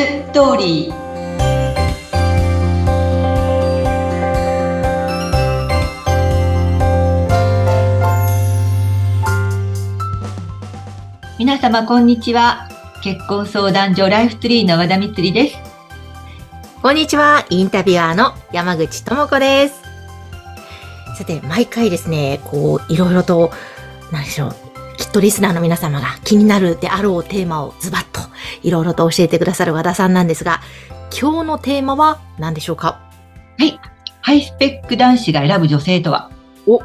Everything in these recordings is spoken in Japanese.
ストーリー皆様こんにちは結婚相談所ライフツリーの和田光ですこんにちは、インタビュアーの山口智子です。さて、毎回ですね、こう、いろいろと、何でしょう、きっとリスナーの皆様が気になるであろうテーマをズバッと、いろいろと教えてくださる和田さんなんですが、今日のテーマは何でしょうか？ハイスペック男子が選ぶ女性とは？お。っ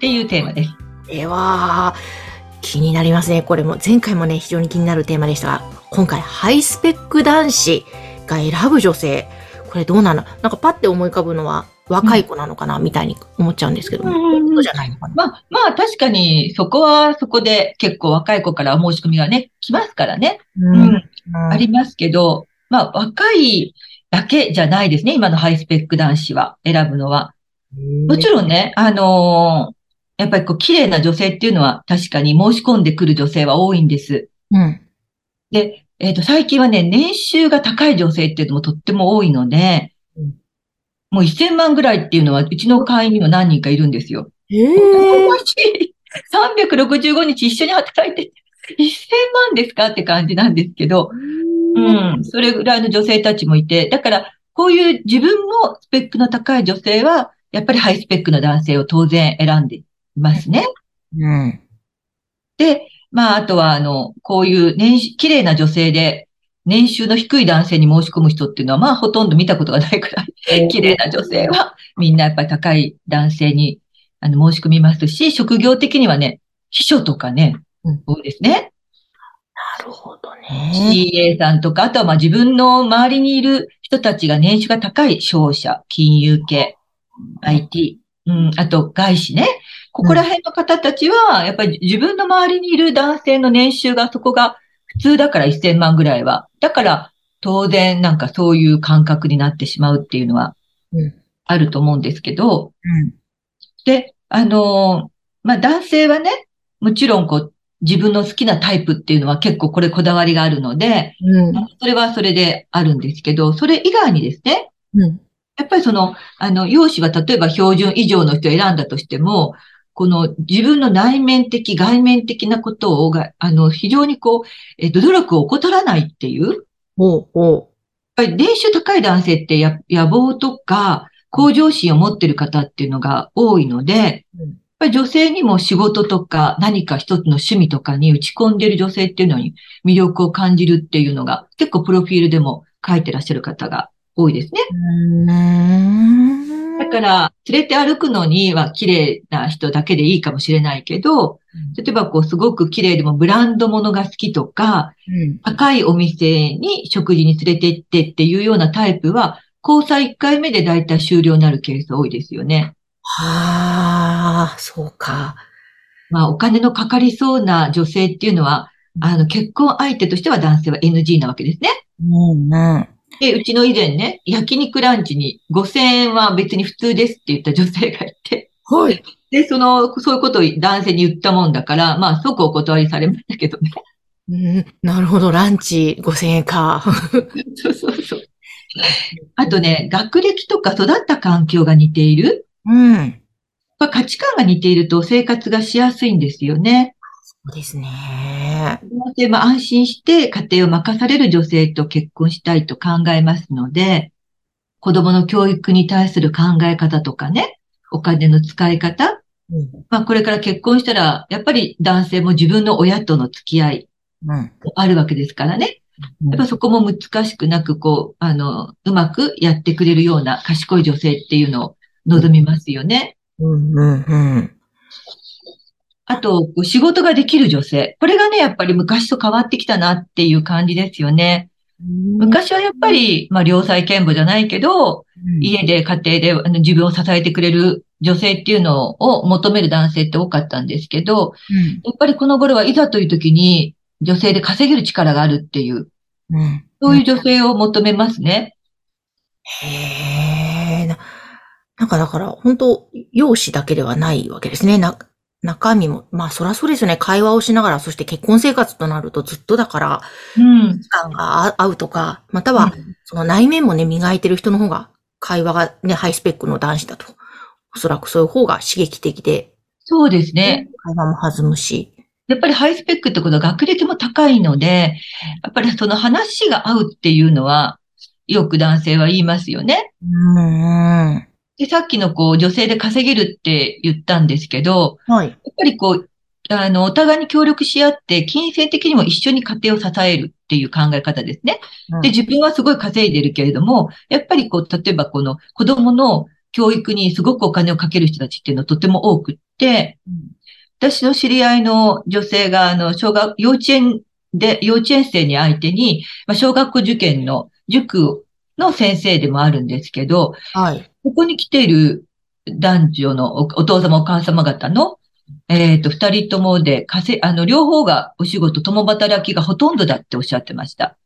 ていうテーマです。では、気になりますね。これも、前回もね、非常に気になるテーマでしたが、今回、ハイスペック男子が選ぶ女性、これどうなの？なんかパッて思い浮かぶのは、若い子なのかな、みたいに思っちゃうんですけども、うんそうじゃないのかなまあ、まあ確かにそこはそこで結構若い子から申し込みがね、来ますからね。うんありますけど、まあ若いだけじゃないですね。今のハイスペック男子は選ぶのは。もちろろんね、あのーやっぱりこう綺麗な女性っていうのは確かに申し込んでくる女性は多いんです。ん。うん。で、えっ、と、最近はね、年収が高い女性っていうのもとっても多いのでうん、もう1000万ぐらいっていうのは、うちの会員にも何人かいるんですよ。ええ365日一緒に働いて、1000万ですかって感じなんですけど、うん、それぐらいの女性たちもいて、だから、こういう自分もスペックの高い女性は、やっぱりハイスペックの男性を当然選んでいますね。うん。で、まあ、あとは、あの、こういう年収、綺麗な女性で、年収の低い男性に申し込む人っていうのは、まあ、ほとんど見たことがないくらい、綺麗な女性は、みんなやっぱり高い男性に、あの、申し込みますし、職業的にはね、秘書とかねうん、多いですね。なるほどね。CA さんとか、あとはまあ自分の周りにいる人たちが年収が高い商社、金融系、IT、うん、あと外資ね。ここら辺の方たちは、やっぱり自分の周りにいる男性の年収がそこが普通だから1000万ぐらいは。だから当然なんかそういう感覚になってしまうっていうのはうんあると思うんですけど、うん。で、あのーまあ、男性はね、もちろんこう、自分の好きなタイプっていうのは結構これこだわりがあるので、うん。それはそれであるんですけど、それ以外にですね、うん。やっぱりその、あの、容姿は例えば標準以上の人を選んだとしても、この自分の内面的、外面的なことをが、あの、非常にこう、えっと、努力を怠らないっていう、やっほう。ほぱり年収高い男性ってや野望とか、向上心を持ってる方っていうのが多いので、うん。やっぱり女性にも仕事とか何か一つの趣味とかに打ち込んでる女性っていうのに魅力を感じるっていうのが結構プロフィールでも書いてらっしゃる方が多いですね。だから、連れて歩くのには綺麗な人だけでいいかもしれないけど、例えばこうすごく綺麗でもブランド物が好きとか、うん。高いお店に食事に連れて行ってっていうようなタイプは、交際1回目でだいたい終了になるケース多いですよね。はあ、そうか。まあお金のかかりそうな女性っていうのは、あの結婚相手としては男性は NG なわけですね。うんうん。で、うちの以前ね、焼肉ランチに5000円は別に普通ですって言った女性がいて、はい。で、その、そういうことを男性に言ったもんだから、まあ、即お断りされましたけどね。うん、なるほど、ランチ5000円か。そうそうそう。あとね、学歴とか育った環境が似ている。うん。まあ価値観が似ていると生活がしやすいんですよね。そうですね。で、まあ、安心して家庭を任される女性と結婚したいと考えますので、子供の教育に対する考え方とかね、お金の使い方、うん。まあ、これから結婚したら、やっぱり男性も自分の親との付き合いうん。あるわけですからね。やっぱそこも難しくなく、こう、あの、うまくやってくれるような賢い女性っていうのを望みますよね。うん、うん、うん。あと、仕事ができる女性。これがね、やっぱり昔と変わってきたなっていう感じですよね。昔はやっぱり、まあ、良妻賢母じゃないけど、家で家庭で自分を支えてくれる女性っていうのを求める男性って多かったんですけど、うん。やっぱりこの頃はいざという時に女性で稼げる力があるっていう、うん。そういう女性を求めますね。へえ。ななんかだから、本当容姿だけではないわけですね。な、中身も、まあそらそうですよね。会話をしながら、そして結婚生活となるとずっとだから、うん。時間が合うとか、または、その内面もね、磨いてる人の方が、会話がね、ハイスペックの男子だと、おそらくそういう方が刺激的で、そうですね。会話も弾むし。やっぱりハイスペックってことは学歴も高いので、やっぱりその話が合うっていうのは、よく男性は言いますよね。うん。はで、さっきのこう、女性で稼げるって言ったんですけど、い。やっぱりこう、あの、お互いに協力し合って、金銭的にも一緒に家庭を支えるっていう考え方ですね。で、自分はすごい稼いでるけれども、やっぱりこう、例えばこの子供の教育にすごくお金をかける人たちっていうのはとても多くって、私の知り合いの女性が、あの、小学、幼稚園で、幼稚園生に相手に、まあ、小学校受験の塾の先生でもあるんですけど、はい。ここに来ている男女のおお父様お母様方の、えっ、と、二人ともで、稼い、あの、両方がお仕事、共働きがほとんどだっておっしゃってました。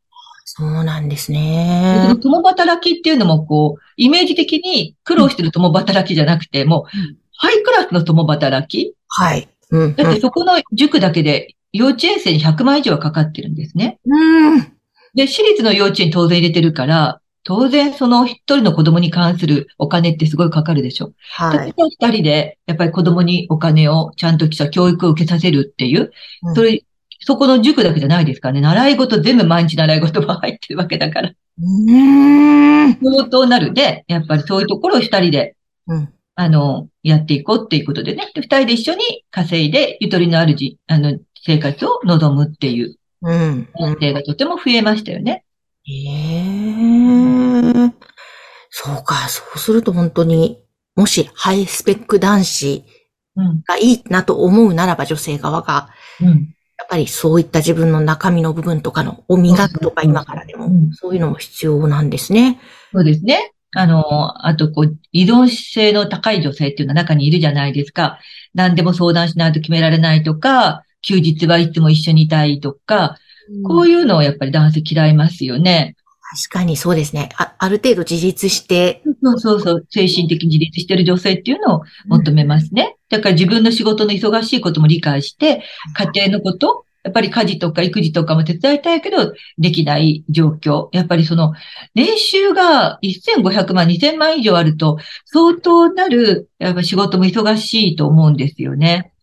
そうなんですね。共働きっていうのも、こう、イメージ的に苦労してる共働きじゃなくて、もううん、ハイクラスの共働き？はい。うん。だってそこの塾だけで幼稚園生に100万以上はかかってるんですね。うん。で、私立の幼稚園当然入れてるから、当然その一人の子供に関するお金ってすごいかかるでしょ。はい。二人で、やっぱり子供にお金をちゃんとした教育を受けさせるっていう、うんそれ、そこの塾だけじゃないですからね。習い事、全部毎日習い事が入ってるわけだから。うん。相当なるで、やっぱりそういうところを二人で、うん。あの、やっていこうっていうことでね。で二人で一緒に稼いで、ゆとりのあるじ、あの、生活を望むっていううん。男性がとても増えましたよね。ええそうか、そうすると本当に、もしハイスペック男子うん。がいいなと思うならば女性側が、うん。やっぱりそういった自分の中身の部分とかのを磨くとかうん今からでもうん、そういうのも必要なんですね。そうですね。あの、あと、こう、依存性の高い女性っていうのは中にいるじゃないですか。何でも相談しないと決められないとか、休日はいつも一緒にいたいとか、こういう。のをやっぱり男性嫌いますよね。確かにそうですね。あある程度自立して、そうそうそう。精神的に自立してる女性っていうのを求めますね。だから自分の仕事の忙しいことも理解して、家庭のこと、やっぱり家事とか育児とかも手伝いたいけど、できない状況。やっぱりその、年収が1500万、2000万以上あると、相当なる、やっぱ仕事も忙しいと思うんですよね。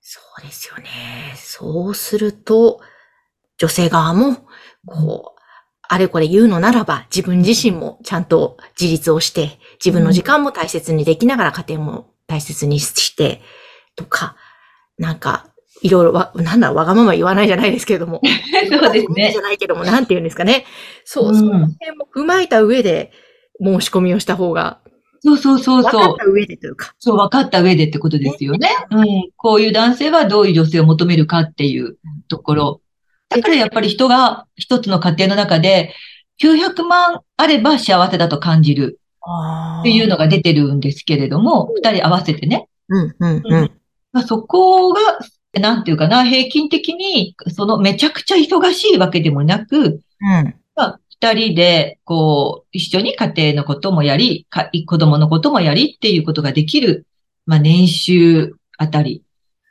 そうですよね。そうすると、女性側も、こう、あれこれ言うのならば、自分自身もちゃんと自立をして、自分の時間も大切にできながら家庭も大切にして、とか、なんか、いろいろわ、なんだ、わがまま言わないじゃないですけれども。そうですねじ。ゃないけども、なんて言うんですかね。そう、うんその辺も踏まえた上で、申し込みをした方が、そうそうそうそう分かっ。た上でというか。そう、分かった上でってことですよね。うん。こういう男性はどういう女性を求めるかっていうところ。だからやっぱり人が一つの家庭の中で900万あれば幸せだと感じるあっていうのが出てるんですけれども、二人合わせてね。うん、うん、うん。まあ、そこが、なんていうかな、平均的に、そのめちゃくちゃ忙しいわけでもなく、うん。まあ、二人で、こう、一緒に家庭のこともやり、か子供のこともやりっていうことができる、まあ、年収あたり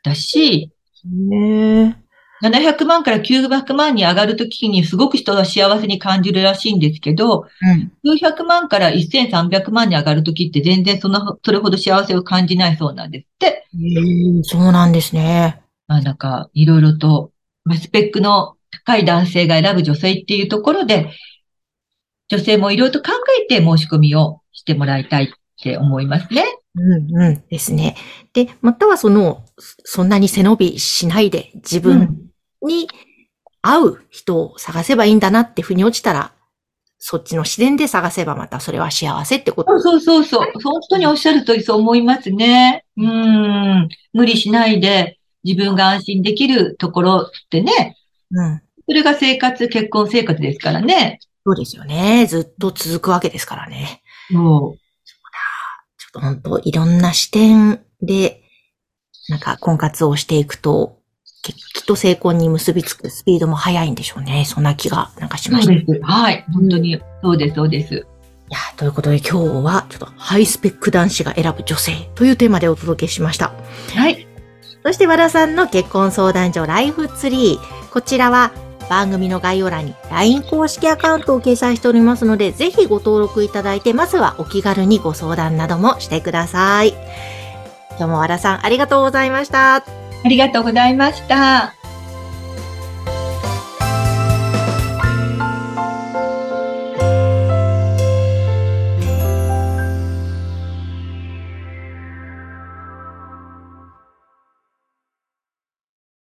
だし、ね700万から900万に上がるときにすごく人は幸せに感じるらしいんですけど、うん。900万から1300万に上がるときって全然その、それほど幸せを感じないそうなんですって。そうなんですね。まあなんか、いろいろと、まあスペックの高い男性が選ぶ女性っていうところで、女性もいろいろと考えて申し込みをしてもらいたいって思いますね。うんうんですね。で、またはその、そんなに背伸びしないで自分に合う人を探せばいいんだなって腑に落ちたら、そっちの視点で探せばまたそれは幸せってこと。そうそうそうそう。本当におっしゃる通りそう思いますね。うん。無理しないで自分が安心できるところってね。うん。それが生活、結婚生活ですからね。そうですよね。ずっと続くわけですからね。そう。ちょっと本当いろんな視点で、なんか婚活をしていくと、ききっと成婚に結びつくスピードも速いんでしょうね。そんな気がなんかしました。そうです。はい。本当に、そうです、そうです。いや、ということで今日はちょっとハイスペック男子が選ぶ女性というテーマでお届けしました。はい。そして和田さんの結婚相談所ライフツリー。こちらは番組の概要欄に LINE 公式アカウントを掲載しておりますので、ぜひご登録いただいて、まずはお気軽にご相談などもしてください。今日も和田さんありがとうございました。ありがとうございました。